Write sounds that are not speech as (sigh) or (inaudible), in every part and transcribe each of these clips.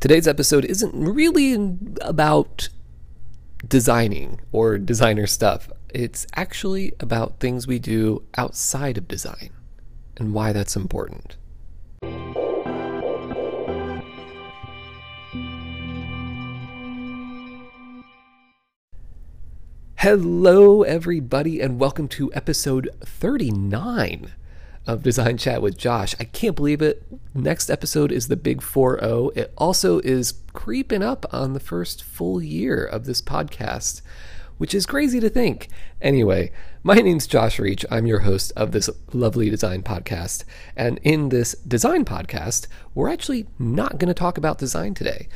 Today's episode isn't really about designing or designer stuff. It's actually about things we do outside of design and why that's important. Hello, everybody, and welcome to episode 39 of Design Chat with Josh. I can't believe it. Next episode is the Big 4 0. It also is creeping up on the first full year of this podcast, which is crazy to think. Anyway, my name's Josh Reach. I'm your host of this lovely design podcast. And in this design podcast, we're actually not going to talk about design today.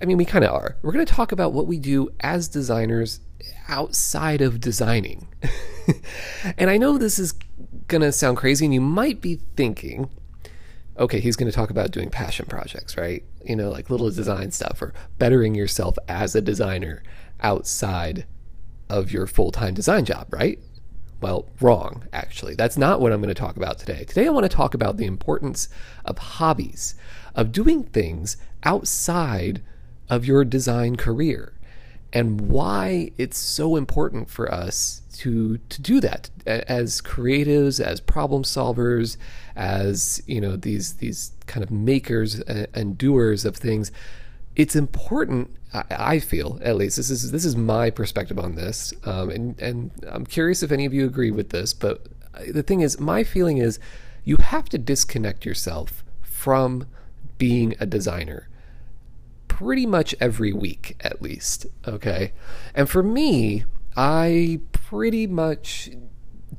I mean, we kind of are. We're going to talk about what we do as designers outside of designing. (laughs) and I know this is going to sound crazy, and you might be thinking, okay, he's going to talk about doing passion projects, right? You know, like little design stuff or bettering yourself as a designer outside of your full time design job, right? Well, wrong, actually. That's not what I'm going to talk about today. Today, I want to talk about the importance of hobbies, of doing things outside of your design career and why it's so important for us to to do that as creatives as problem solvers as you know these these kind of makers and doers of things it's important I feel at least this is this is my perspective on this um, and and I'm curious if any of you agree with this but the thing is my feeling is you have to disconnect yourself from being a designer pretty much every week at least. Okay. And for me, I pretty much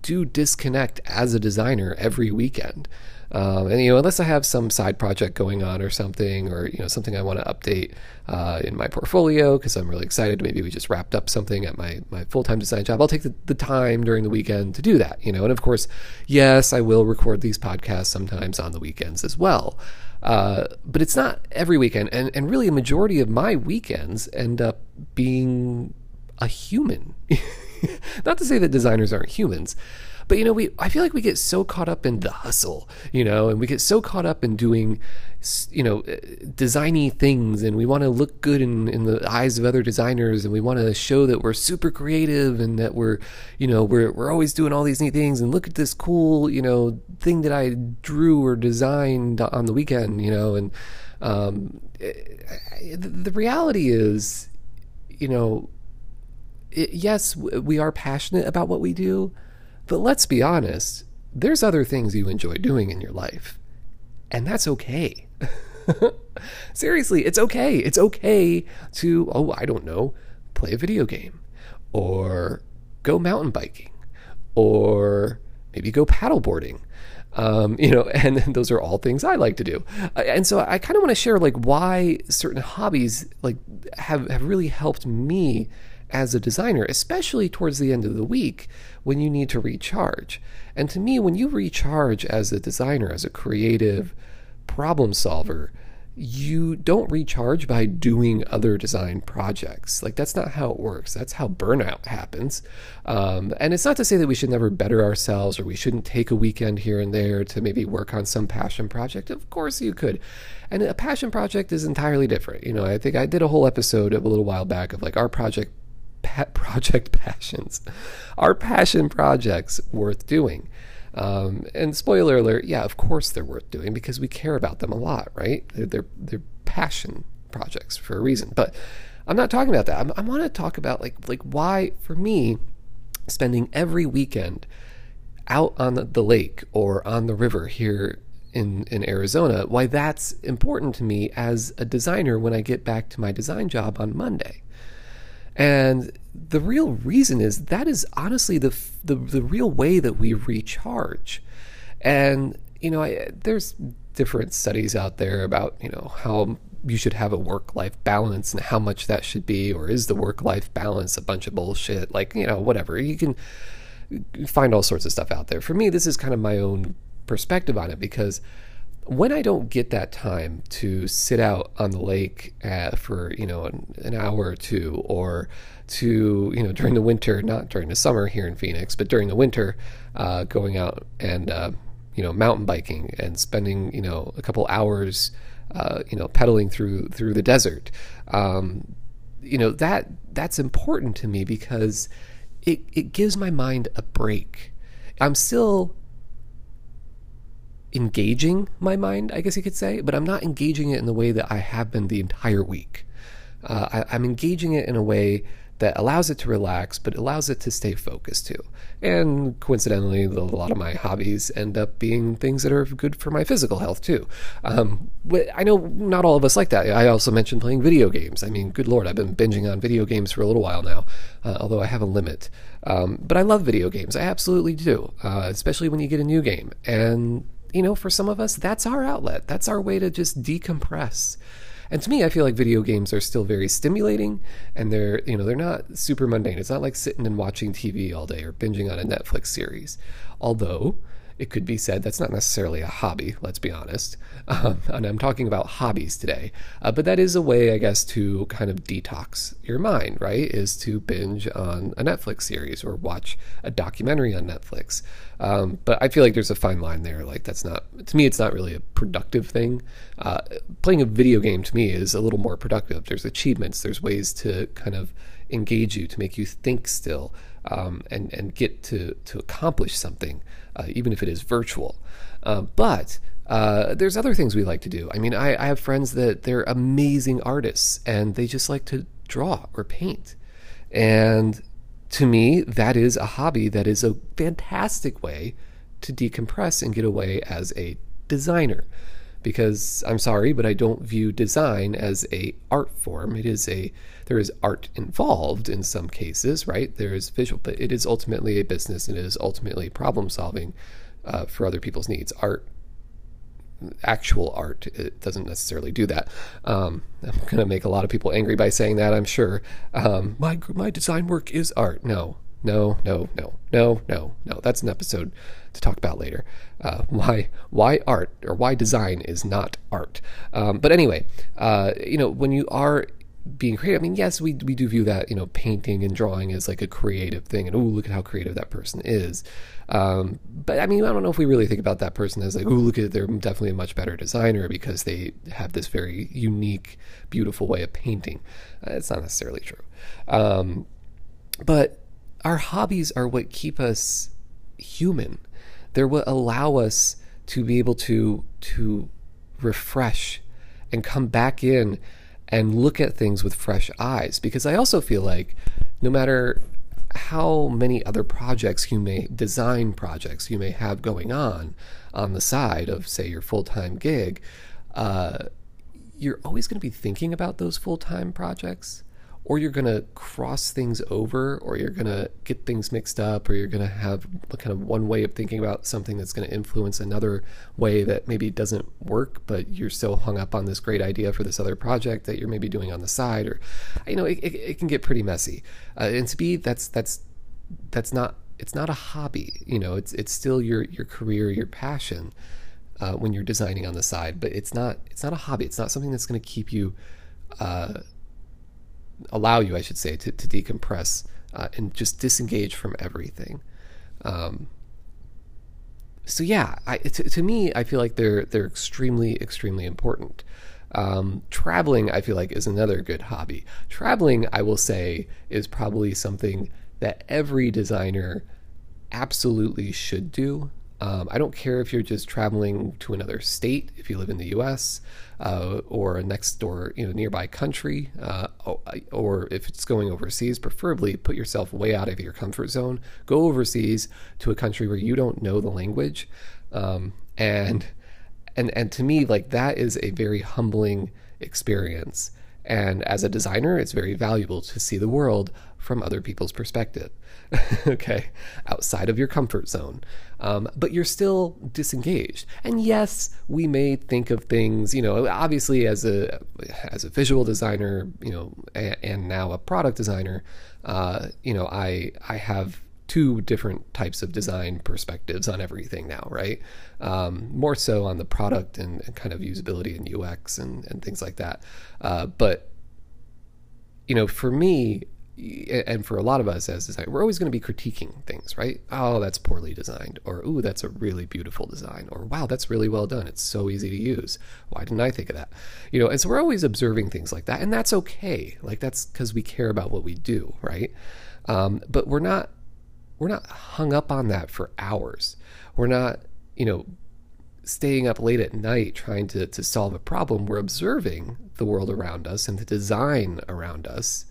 do disconnect as a designer every weekend. Um, and you know, unless I have some side project going on or something, or you know, something I want to update uh, in my portfolio because I'm really excited. Maybe we just wrapped up something at my my full time design job. I'll take the, the time during the weekend to do that. You know, and of course, yes, I will record these podcasts sometimes on the weekends as well. Uh, but it's not every weekend, and and really a majority of my weekends end up being a human. (laughs) (laughs) not to say that designers aren't humans, but you know, we I feel like we get so caught up in the hustle, you know, and we get so caught up in doing, you know, uh, designy things, and we want to look good in in the eyes of other designers, and we want to show that we're super creative and that we're, you know, we're we're always doing all these neat things, and look at this cool, you know, thing that I drew or designed on the weekend, you know, and um, eh, eh, the reality is, you know. It, yes, we are passionate about what we do, but let's be honest, there's other things you enjoy doing in your life, and that's okay. (laughs) Seriously, it's okay. It's okay to, oh, I don't know, play a video game or go mountain biking or maybe go paddleboarding. Um, (laughs) you know, and those are all things I like to do. And so I kind of want to share like why certain hobbies like have, have really helped me as a designer, especially towards the end of the week when you need to recharge. And to me, when you recharge as a designer, as a creative problem solver, you don't recharge by doing other design projects. Like, that's not how it works. That's how burnout happens. Um, and it's not to say that we should never better ourselves or we shouldn't take a weekend here and there to maybe work on some passion project. Of course, you could. And a passion project is entirely different. You know, I think I did a whole episode a little while back of like our project pet (laughs) project passions are passion projects worth doing? Um, and spoiler alert, yeah, of course they're worth doing because we care about them a lot, right? They're, they're, they're passion projects for a reason. But I'm not talking about that. I'm, I want to talk about like like why for me spending every weekend out on the, the lake or on the river here in in Arizona, why that's important to me as a designer when I get back to my design job on Monday. And the real reason is that is honestly the, the, the real way that we recharge. And, you know, I, there's different studies out there about, you know, how you should have a work life balance and how much that should be, or is the work life balance a bunch of bullshit? Like, you know, whatever. You can find all sorts of stuff out there. For me, this is kind of my own perspective on it because when I don't get that time to sit out on the lake uh, for you know an, an, hour or two, or to you know during the winter, not during the summer here in Phoenix, but during the winter, uh, going out and uh, you know mountain biking and spending you know a couple hours uh, you know, pedaling through through the desert. Um, you know that that's important to me because it it gives my mind a break. I'm still engaging my mind, I guess you could say, but I'm not engaging it in the way that I have been the entire week. Uh, I, I'm engaging it in a way that allows it to relax, but allows it to stay focused too. And coincidentally, a lot of my hobbies end up being things that are good for my physical health too. Um, I know not all of us like that. I also mentioned playing video games. I mean, good lord, I've been binging on video games for a little while now, uh, although I have a limit. Um, but I love video games. I absolutely do, uh, especially when you get a new game. And you know, for some of us, that's our outlet. That's our way to just decompress. And to me, I feel like video games are still very stimulating and they're, you know, they're not super mundane. It's not like sitting and watching TV all day or binging on a Netflix series. Although it could be said that's not necessarily a hobby, let's be honest. Um, and I'm talking about hobbies today. Uh, but that is a way, I guess, to kind of detox your mind, right? Is to binge on a Netflix series or watch a documentary on Netflix. Um, but I feel like there's a fine line there. Like, that's not, to me, it's not really a productive thing. Uh, playing a video game to me is a little more productive. There's achievements, there's ways to kind of engage you, to make you think still, um, and, and get to, to accomplish something uh, even if it is virtual. Uh, but uh, there's other things we like to do. I mean, I, I, have friends that they're amazing artists and they just like to draw or paint. And to me, that is a hobby that is a fantastic way to decompress and get away as a designer. Because I'm sorry, but I don't view design as a art form. It is a there is art involved in some cases, right? There is visual, but it is ultimately a business and it is ultimately problem solving uh, for other people's needs. Art, actual art, it doesn't necessarily do that. Um, I'm going to make a lot of people angry by saying that, I'm sure. Um, my, my design work is art. No, no, no, no, no, no, no. That's an episode to talk about later. Uh, why why art or why design is not art. Um, but anyway, uh, you know when you are being creative. I mean, yes, we we do view that you know painting and drawing as like a creative thing, and oh, look at how creative that person is. Um, but I mean, I don't know if we really think about that person as like, oh, look at they're definitely a much better designer because they have this very unique, beautiful way of painting. Uh, it's not necessarily true. Um, but our hobbies are what keep us human. They're what allow us to be able to to refresh and come back in and look at things with fresh eyes. Because I also feel like no matter how many other projects you may design projects you may have going on on the side of say your full-time gig uh, you're always going to be thinking about those full-time projects or you're going to cross things over, or you're going to get things mixed up, or you're going to have kind of one way of thinking about something that's going to influence another way that maybe doesn't work, but you're still hung up on this great idea for this other project that you're maybe doing on the side, or you know, it, it, it can get pretty messy. Uh, and to me, that's that's that's not it's not a hobby. You know, it's it's still your your career, your passion. Uh, when you're designing on the side, but it's not it's not a hobby. It's not something that's going to keep you uh, allow you, I should say, to, to decompress uh, and just disengage from everything. Um, so yeah, I, to, to, me, I feel like they're they're extremely extremely important. Um, traveling, I feel like, is another good hobby. Traveling, I will say, is probably something that every designer absolutely should do. Um, I don't care if you're just traveling to another state, if you live in the U.S. Uh, or a next door, you know, nearby country, uh, or if it's going overseas. Preferably, put yourself way out of your comfort zone. Go overseas to a country where you don't know the language, um, and and and to me, like that is a very humbling experience. And as a designer, it's very valuable to see the world from other people's perspective. (laughs) okay, outside of your comfort zone. Um, but you're still disengaged. And yes, we may think of things, you know, obviously as a as a visual designer, you know, and, and now a product designer, uh, you know, I I have two different types of design perspectives on everything now, right? Um, more so on the product and, and, kind of usability and UX and, and things like that. Uh, but you know, for me, and for a lot of us as designers, we're always going to be critiquing things, right? Oh, that's poorly designed, or ooh, that's a really beautiful design, or wow, that's really well done. It's so easy to use. Why didn't I think of that? You know, and so we're always observing things like that, and that's okay. Like that's because we care about what we do, right? Um, but we're not we're not hung up on that for hours. We're not, you know, staying up late at night trying to to solve a problem. We're observing the world around us and the design around us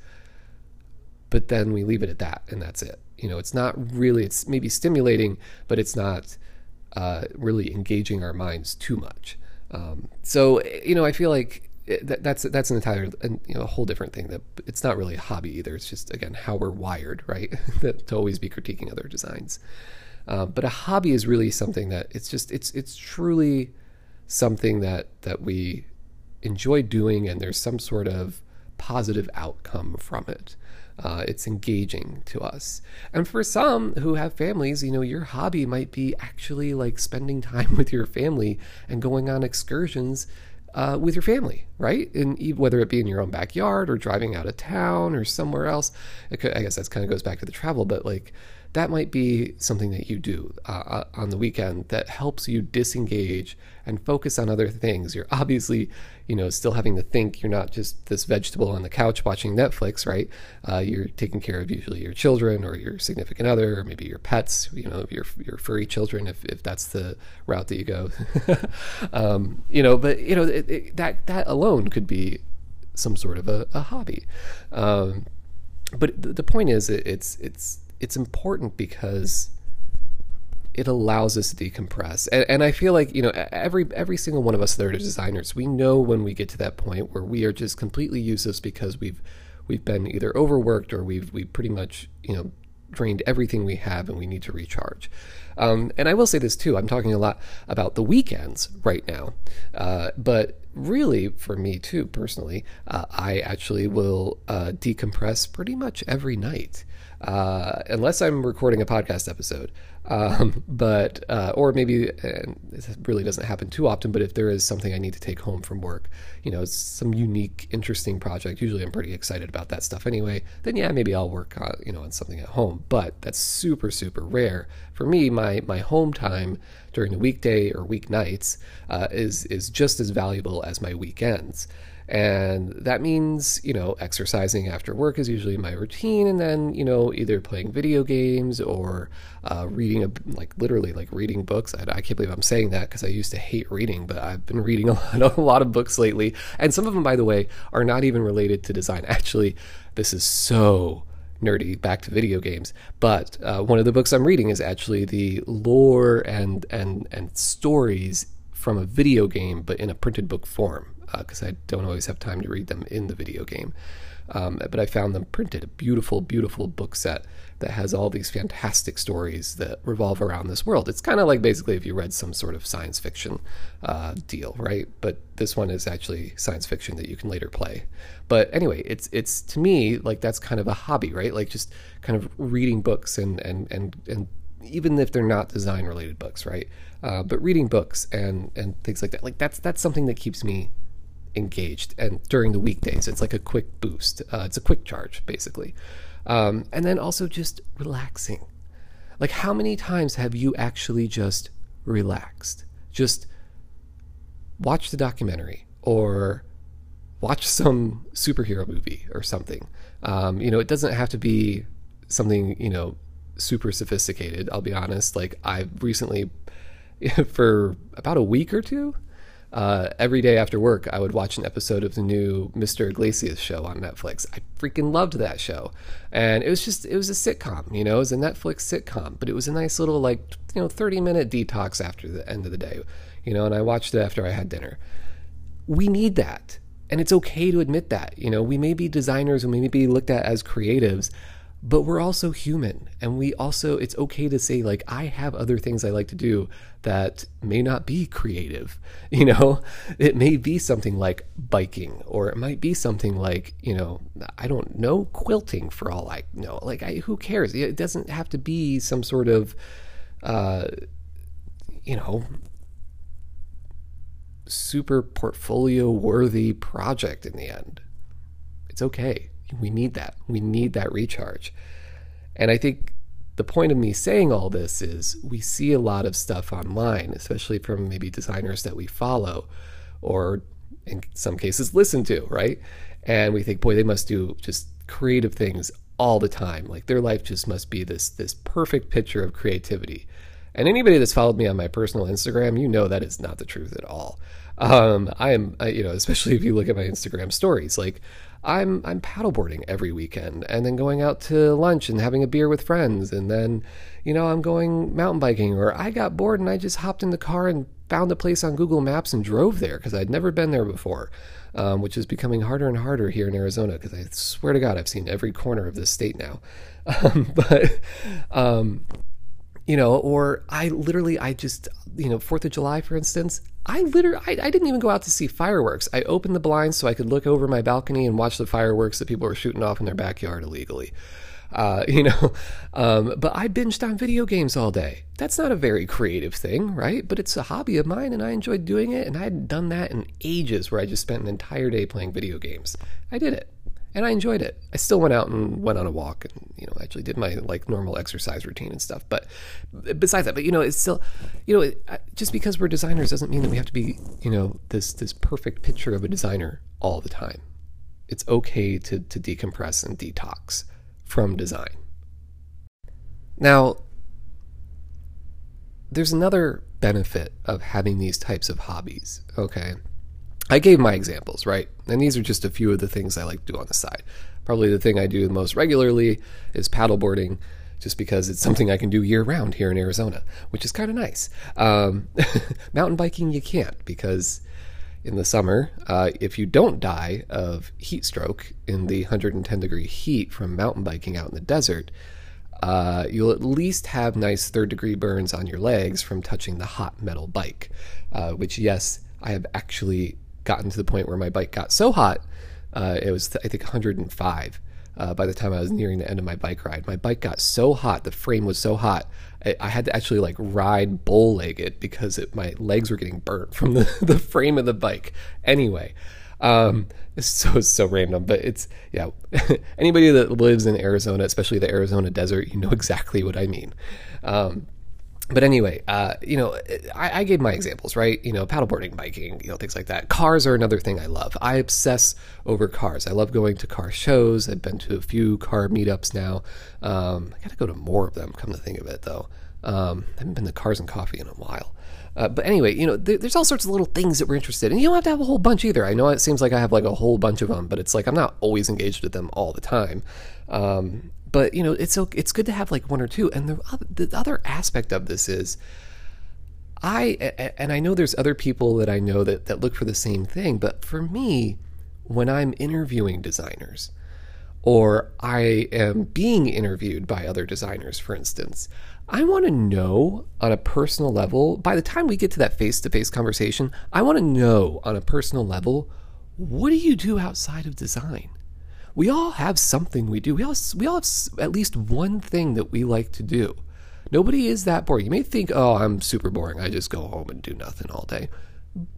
but then we leave it at that and that's it you know it's not really it's maybe stimulating but it's not uh, really engaging our minds too much um, so you know i feel like that, that's that's an entire and you know a whole different thing that it's not really a hobby either. It's just again how we're wired right? (laughs) To always be critiquing other designs. Uh, but a hobby is really something that it's just it's it's truly something that that we enjoy doing and there's some sort of positive outcome from it. Uh, it's engaging to us. And for some who have families, you know, your hobby might be actually like spending (laughs) time with your family and going on excursions uh, with your family, right? And whether it be in your own backyard or driving out of town or somewhere else, could, I guess that kind of goes back to the travel, but like that might be something that you do uh, uh, on the weekend that helps you disengage and focus on other things. You're obviously, you know, still having to think. You're not just this vegetable on the couch watching Netflix, right? Uh, you're taking care of usually your children or your significant other, or maybe your pets. You know, your your furry children, if if that's the route that you go. (laughs) um, you know, but you know it, it, that that alone could be some sort of a, a hobby. Um, but the, point is, it, it's it's it's important because it allows us to decompress. And, and, I feel like, you know, every every single one of us that are designers, we know when we get to that point where we are just completely useless because we've we've been either overworked or we've we pretty much, you know, drained everything we have and we need to recharge. Um, and I will say this too, I'm talking a lot about the weekends right now. Uh, but really, for me too, personally, uh, I actually will uh, decompress pretty much every night uh, unless I'm recording a podcast episode. Um, (laughs) but uh, or maybe it really doesn't happen too often. But if there is something I need to take home from work, you know, some unique, interesting project. Usually, I'm pretty excited about that stuff anyway. Then yeah, maybe I'll work on, you know on something at home. But that's super super rare for me. My my home time during the weekday or weeknights uh, is is just as valuable as my weekends. And that means, you know, exercising after work is usually my routine. And then, you know, either playing video games or uh, reading, a, like literally like reading books. I, I can't believe I'm saying that because I used to hate reading, but I've been reading (laughs) a lot, a lot of books lately. And some of them, by the way, are not even related to design. (laughs) Actually, this is so nerdy back to video games. But uh, one of the books I'm reading is actually the lore and, and, and stories from a video game, but in a printed book form because uh, I don't always have time to read them in the video game. Um, but I found them printed, a beautiful, beautiful book set that has all these fantastic stories that revolve around this world. It's kind of like basically if you read some sort of science fiction uh, deal, right? But this one is actually science fiction that you can later play. But anyway, it's it's to me like that's kind of a hobby, right? Like just kind of reading books and and and and even if they're not design related books, right? Uh, but reading books and and things like that, like that's that's something that keeps me engaged and during the weekdays it's like a quick boost uh, it's a quick charge basically. Um, and then also just relaxing. Like how many times have you actually just relaxed? Just watch the documentary or watch some superhero movie or something. Um, you know it doesn't have to be something you know super sophisticated i'll be honest. Like i've recently (laughs) for about a week or two uh, every day after work, I would watch an episode of the new Mr. Iglesias show on Netflix. I freaking loved that show. And it was just, it was a sitcom, you know, it was a Netflix sitcom, but it was a nice little, like, you know, 30 minute detox after the end of the day, you know, and I watched it after I had dinner. We need that. And it's okay to admit that. You know, we may be designers and we may be looked at as creatives, but we're also human and we also it's okay to say like i have other things i like to do that may not be creative (laughs) you know? It may be something like biking or it might be something like you know i don't know quilting for all i know. Like I, who cares? It doesn't have to be some sort of uh you know super portfolio worthy project in the end. It's okay. We need that. We need that recharge. And I think the point of me saying all this is we see a lot of stuff online, especially from maybe designers that we follow or in some cases listen to, right? And we think, boy, they must do just creative things all the time. Like their life just must be this this perfect picture of creativity. And anybody that's followed me on my personal Instagram, you know that is not the truth at all. Um, I am, I, you know, especially if you look at my Instagram stories, like I'm I'm paddleboarding every weekend and then going out to lunch and having a beer with friends and then you know I'm going mountain biking or I got bored and I just hopped in the car and found a place on Google Maps and drove there because I'd never been there before, um, which is becoming harder and harder here in Arizona because I swear to God I've seen every corner of this state now. (laughs) Um, but um, you know, or I literally, I just, you know, Fourth of July, for instance, I literally, I, I, didn't even go out to see fireworks. I opened the blinds so I could look over my balcony and watch the fireworks that people were shooting off in their backyard illegally. Uh, (laughs) you know, um, but I binged on video games all day. That's not a very creative thing, right? But it's a hobby of mine and I enjoyed doing it. And I hadn't done that in ages where I just spent an entire day playing video games. I did it and I enjoyed it. I still went out and went on a walk and you know actually did my like normal exercise routine and stuff. But besides that, but you know it's still you know it, just because we're designers doesn't mean that we have to be you know this this perfect picture of a designer all the time. It's okay to to decompress and detox from design. Now, there's another benefit of having these types of hobbies. Okay I gave my examples, right? And these are just a few of the things I like to do on the side. Probably the thing I do the most regularly is paddleboarding, just because it's something I can do year round here in Arizona, which is kind of nice. Um, (laughs) mountain biking, you can't because in the summer, uh, if you don't die of heat stroke in the 110 degree heat from mountain biking out in the desert, uh, you'll at least have nice third degree burns on your legs from touching the hot metal bike, uh, which, yes, I have actually gotten to the point where my bike got so hot, uh, it was I think 105. Uh, by the time I was nearing the end of my bike ride, my bike got so hot, the frame was so hot, I, I had to actually like ride bow legged because it, my legs were getting burnt from the, (laughs) the frame of the bike. Anyway, um, it's so so random, but it's yeah. (laughs) Anybody that lives in Arizona, especially the Arizona desert, you know exactly what I mean. Um, but anyway, uh, you know, I, I, gave my examples, right? You know, paddleboarding, biking, you know, things like that. Cars are another thing I love. I obsess over cars. I love going to car shows. I've been to a few car meetups now. Um, I got to go to more of them. Come to think of it, though, um, I haven't been to Cars and Coffee in a while. Uh, but anyway, you know, there, there's all sorts of little things that we're interested in. You don't have to have a whole bunch either. I know it seems like I have like a whole bunch of them, but it's like I'm not always engaged with them all the time. Um, but you know it's it's good to have like one or two. And the other, the other aspect of this is I and I know there's other people that I know that that look for the same thing but for me when I'm interviewing designers or I am being interviewed by other designers for instance I want to know on a personal level by the time we get to that face-to-face conversation I want to know on a personal level what do you do outside of design we all have something we do. We all, we all have at least one thing that we like to do. Nobody is that boring. You may think, oh, I'm super boring. I just go home and do nothing all day.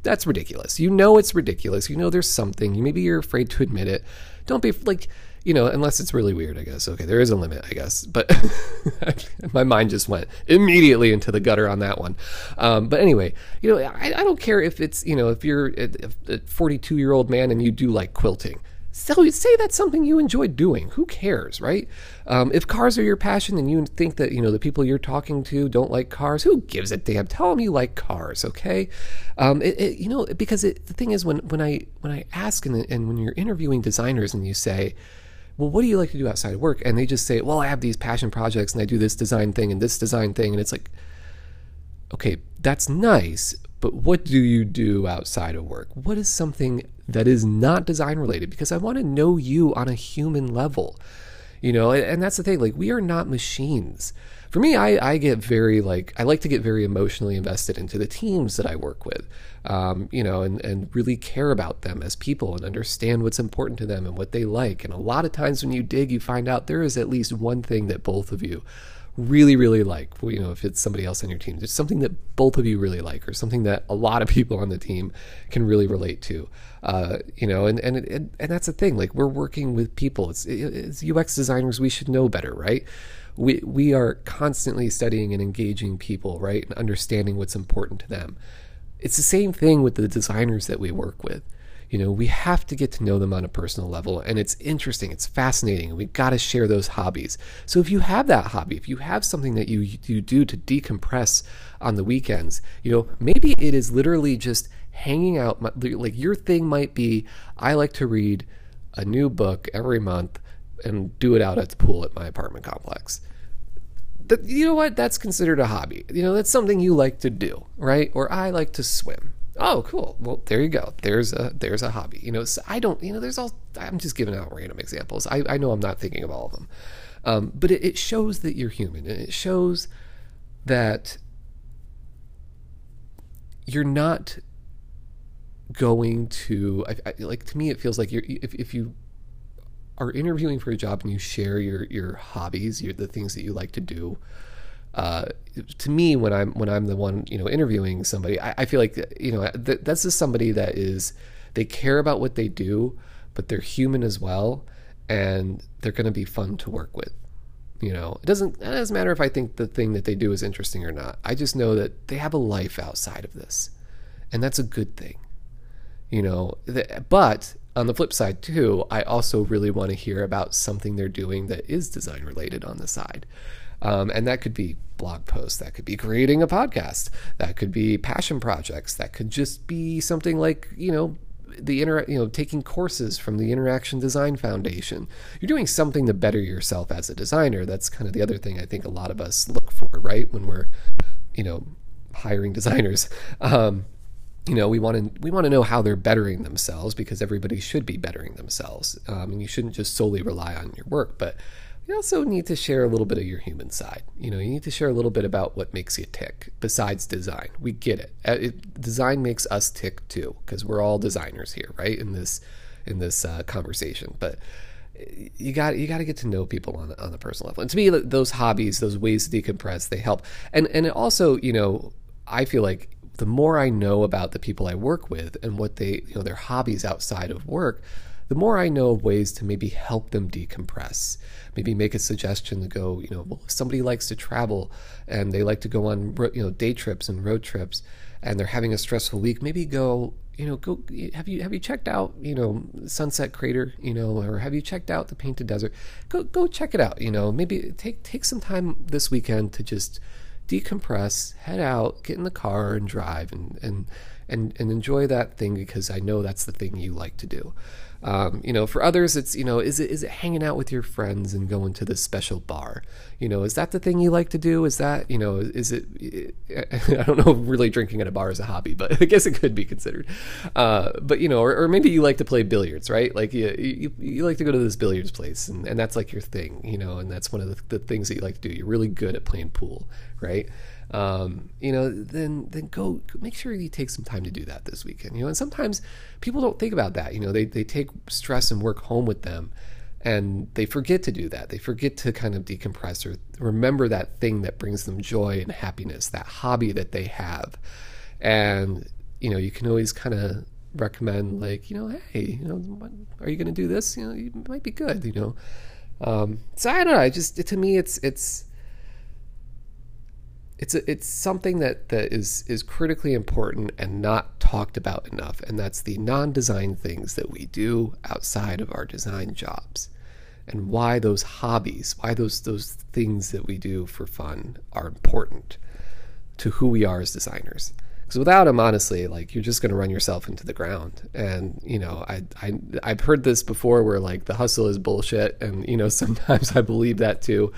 That's ridiculous. You know it's ridiculous. You know there's something. Maybe you're afraid to admit it. Don't be like, you know, unless it's really weird, I guess. Okay, there is a limit, I guess. But (laughs) my mind just went immediately into the gutter on that one. Um, but anyway, you know, I, I, don't care if it's, you know, if you're a 42 year old man and you do like quilting so say that's something you enjoy doing. Who cares, right? Um, if cars are your passion and you think that you know the people you're talking to don't like cars, who gives a damn? Tell them you like cars, okay? Um, it, it, you know, because it, the thing is, when when I when I ask and, and when you're interviewing designers and you say, well, what do you like to do outside of work? And they just say, well, I have these passion projects and I do this design thing and this design thing, and it's like, okay, that's nice, but what do you do outside of work? What is something that is not design related? Because I want to know you on a human level. You know, and that's the thing, like we are not machines. For me, I, I get very like I like to get very emotionally invested into the teams that I work with. Um, you know, and, and really care about them as people and understand what's important to them and what they like. And a lot of times when you dig, you find out there is at least one thing that both of you really, really like, you know, if it's somebody else on your team, just something that both of you really like, or something that a lot of (laughs) people on the team can really relate to. Uh, you know, and and and, and that's the thing. Like we're working with people. It's, it's UX designers. We should know better, right? We we are constantly studying and engaging people, right, and understanding what's important to them. It's the same thing with the designers that we work with you know, we have to get to know them on a personal level, and it's interesting, it's fascinating, we've got to share those hobbies. So if you have that hobby, if you have something that you you do to decompress on the weekends, you know, maybe it is literally just hanging out. Like your thing might be, I like to read a new book every month and do it out at the pool at my apartment complex. you know what? That's considered a hobby. You know, that's something you like to do, right? Or I like to swim oh cool. Well there you go. There's a there's a hobby. You know so i don't you know there's all i'm just giving out random examples. I, I know i'm not thinking of all of them. Um, but it, it shows that you're human and it shows that you're not going to I, I, like to me it feels like you're if, if you are interviewing for a job and you share your your hobbies your the things that you like to do uh, to me when I'm when I'm the one you know interviewing somebody, I, I feel like you know th- that's just somebody that is they care about what they do, but they're human as well, and they're going to be fun to work with. You know, it doesn't it doesn't matter if I think the thing that they do is interesting or not. I just know that they have a life outside of this, and that's a good thing. You know, but on the flip side too, I also really want to hear about something they're doing that is design related on the side. Um, and that could be blog posts, that could be creating a podcast, that could be passion projects, that could just be something like, you know, the inter you know taking courses from the interaction design foundation. You're doing something to better yourself as a designer. That's kind of the other thing i think a lot of us look for right? When we're you know hiring designers. Um, you know we want to we want to know how they're bettering themselves because everybody should be bettering themselves. Um, and you shouldn't just solely rely on your work but you also need to share a little bit of your human side. You know, you need to share a little bit about what makes you tick besides design. We get it. Uh, it design makes us tick too because we're all designers here, right? In this in this uh, conversation, but you got you got to get to know people on on a personal level. And to me, those hobbies, those ways to decompress, they help. And and also, you know, I feel like the more I know about the people I work with and what they, you know, their hobbies outside of work, the more I know of ways to maybe help them decompress. Maybe make a suggestion to go, you know, well, if somebody likes to travel and they like to go on, you know, day trips and road trips and they're having a stressful week, maybe go, you know, go have you have you checked out, you know, Sunset Crater, you know, or have you checked out the Painted Desert? Go go check it out, you know. Maybe take take some time this weekend to just decompress, head out, get in the car and drive and and and, and enjoy that thing because I know that's the thing you like to do. Um, you know, for others, it's you know, is it is it hanging out with your friends and going to this special bar? You know, is that the thing you like to do? Is that you know, is it? (laughs) I don't know. Really, drinking at a bar is a hobby, but (laughs) I guess it could be considered. Uh, but you know, or, or, maybe you like to play billiards, right? Like you, you, you like to go to this billiards place, and, and that's like your thing, you know, and that's one of the, the things that you like to do. You're really good at playing pool, right? Um, you know, then then go make sure you take some time to do that this weekend. You know, and sometimes people don't think about that. You know, they they take stress and work home with them, and they forget to do that. They forget to kind of decompress or remember that thing that brings them joy and happiness, that hobby that they have, and you know, you can always kind of recommend like you know, hey, you know, are you going to do this? You know, you might be good. You know. Um, so I don't know. I just to me, it's it's it's a, it's something that that is is critically important and not talked about enough and that's the non-design things that we do outside of our design jobs and why those hobbies why those those things that we do for fun are important to who we are as designers. Because without them honestly like you're just going to run yourself into the ground. And you know I, I i've heard this before where like the hustle is bullshit and you know (laughs) sometimes i believe that too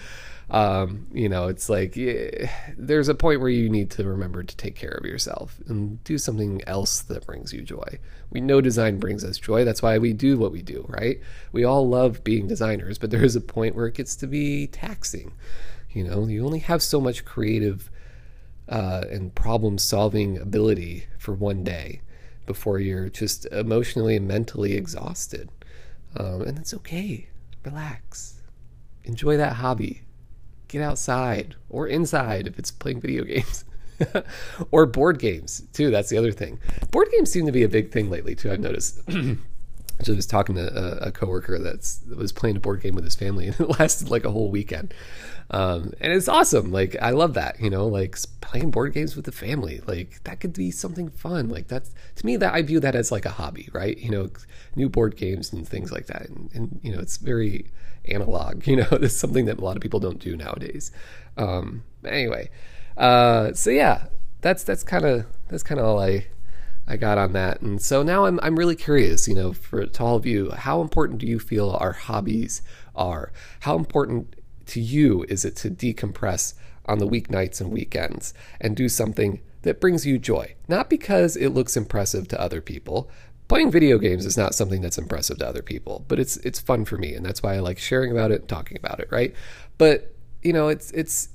um, you know, it's like yeah, there's a point where you need to remember to take care of yourself and do something else that brings you joy. We know design brings us joy. That's why we do what we do, right? We all love being designers, but there is a point where it gets to be taxing. You know, you only have so much creative uh, and problem solving ability for one day before you're just emotionally and mentally exhausted. Um, and it's okay. Relax. Enjoy that hobby get outside or inside if it's playing video games. (laughs) or board games too. That's the other thing. Board games seem to be a big thing lately too. I've noticed. (clears throat) I was talking to a, a coworker that was playing a board game with his family, and (laughs) it lasted like a whole weekend. Um, and it's awesome. Like I love that. You know, like playing board games with the family. Like that could be something fun. Like that's to me that I view that as like a hobby, right? You know, new board games and things like that. And, and you know, it's very analog. (laughs) You know, it's something that a lot of people don't do nowadays. Um, anyway, uh, so yeah, that's that's kind of that's kind of all I I got on that. And so now I'm I'm really curious, you know, for to all of you, how important do you feel our hobbies are? How important to you is it to decompress on the weeknights and weekends and do something that brings you joy? Not because it looks impressive to other people. Playing video games is not something that's impressive to other people, but it's it's fun for me and that's why I like sharing about it and talking about it, right? But, you know, it's it's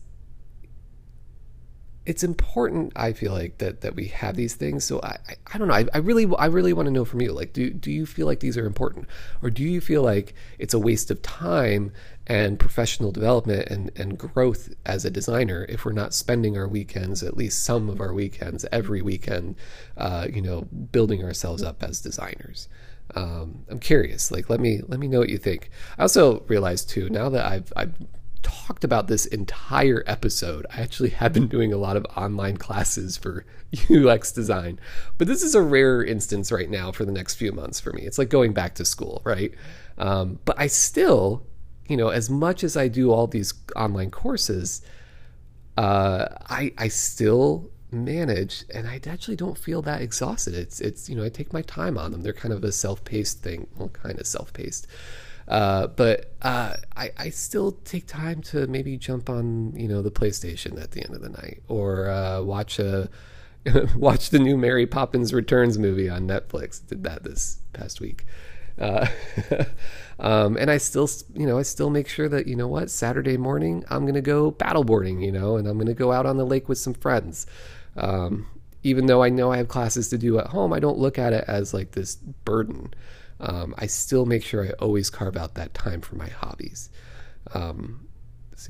it's important i feel like that that we have these things so i i, I don't know I, I really i really want to know from you like do do you feel like these are important or do you feel like it's a waste of time and professional development and and growth as a designer if we're not spending our weekends at least some of our weekends every weekend uh, you know building ourselves up as designers um, I'm curious. Like, let me let me know what you think. I also realized too now that I've I've talked about this entire episode. I actually have been doing a lot of online classes for (laughs) UX design, but this is a rare instance right now for the next few months for me. It's like going back to school, right? Um, but I still, you know, as much as I do all these online courses, uh, I I still manage and I actually don't feel that exhausted. It's it's you know I take my time on them. They're kind of a self-paced thing, well, kind of self-paced. Uh, but uh, I, I still take time to maybe jump on you know the PlayStation at the end of the night or uh, watch a (laughs) watch the new Mary Poppins Returns movie on Netflix. Did that this past week. Uh, (laughs) um, and I still, you know, I still make sure that you know what Saturday morning I'm gonna go paddleboarding, you know, and I'm gonna go out on the lake with some friends. Um, even though I know I have classes to do at home, I don't look at it as like this burden um, I still make sure I always carve out that time for my hobbies. Um,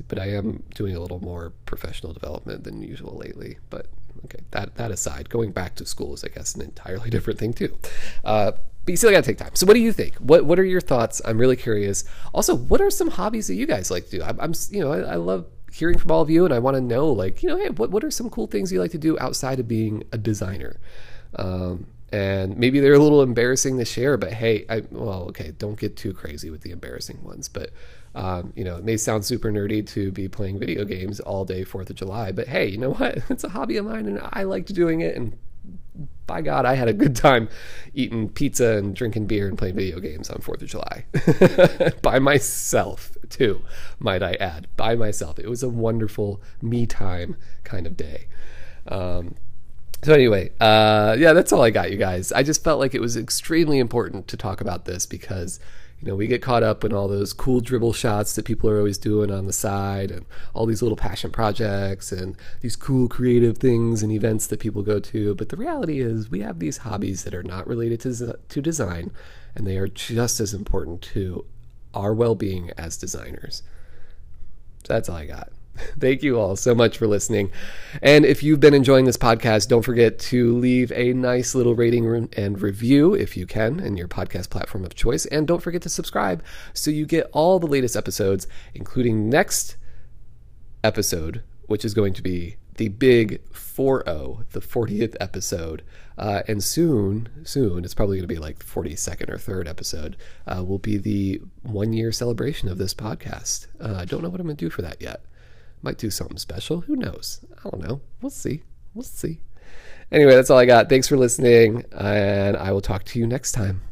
but I am doing a little more professional development than usual lately. But okay, that that aside, going back to school is, I guess, an entirely (laughs) different thing too. Uh, but you still got to take time. So, what do you think? What What are your thoughts? I'm really curious. Also, what are some hobbies that you guys like to do? I'm, I'm you know, I, I love hearing from all of you, and I want to know, like, you know, hey, what what are some cool things you like to do outside of being a designer? Um, and maybe they're a little embarrassing to share but hey I, well okay don't get too crazy with the embarrassing ones but um, you know it may sound super nerdy to be playing video games all day fourth of july but hey you know what (laughs) it's a hobby of mine and i liked doing it and by god i had a good time eating pizza and drinking beer and playing video games on fourth of july. (laughs) By myself too might i add. By myself. It was a wonderful me time kind of day. Um, so anyway, uh, yeah, that's all I got, you guys. I just felt like it was extremely important to talk about this because you know we get caught up in all those cool Dribbble shots that people are always doing on the side, and all these little passion projects and these cool creative things and events that people go to. But the reality is, we have these hobbies that are not related to to design, and they are just as important to our well-being as designers. So that's all I got. (laughs) Thank you all so much for listening. And if you've been enjoying this podcast, don't forget to leave a nice little rating and review if you can in your podcast platform of choice. And don't forget to subscribe so you get all the latest episodes, including next episode, which is going to be the big 40, the 40th episode. Uh, and soon, soon, it's probably going to be like the 42nd or 3rd episode, uh, will be the one year celebration of this podcast. Uh, I don't know what I'm going to do for that yet. Might do something special. Who knows? I don't know. We'll see. We'll see. Anyway, that's all I got. Thanks for listening, and I will talk to you next time.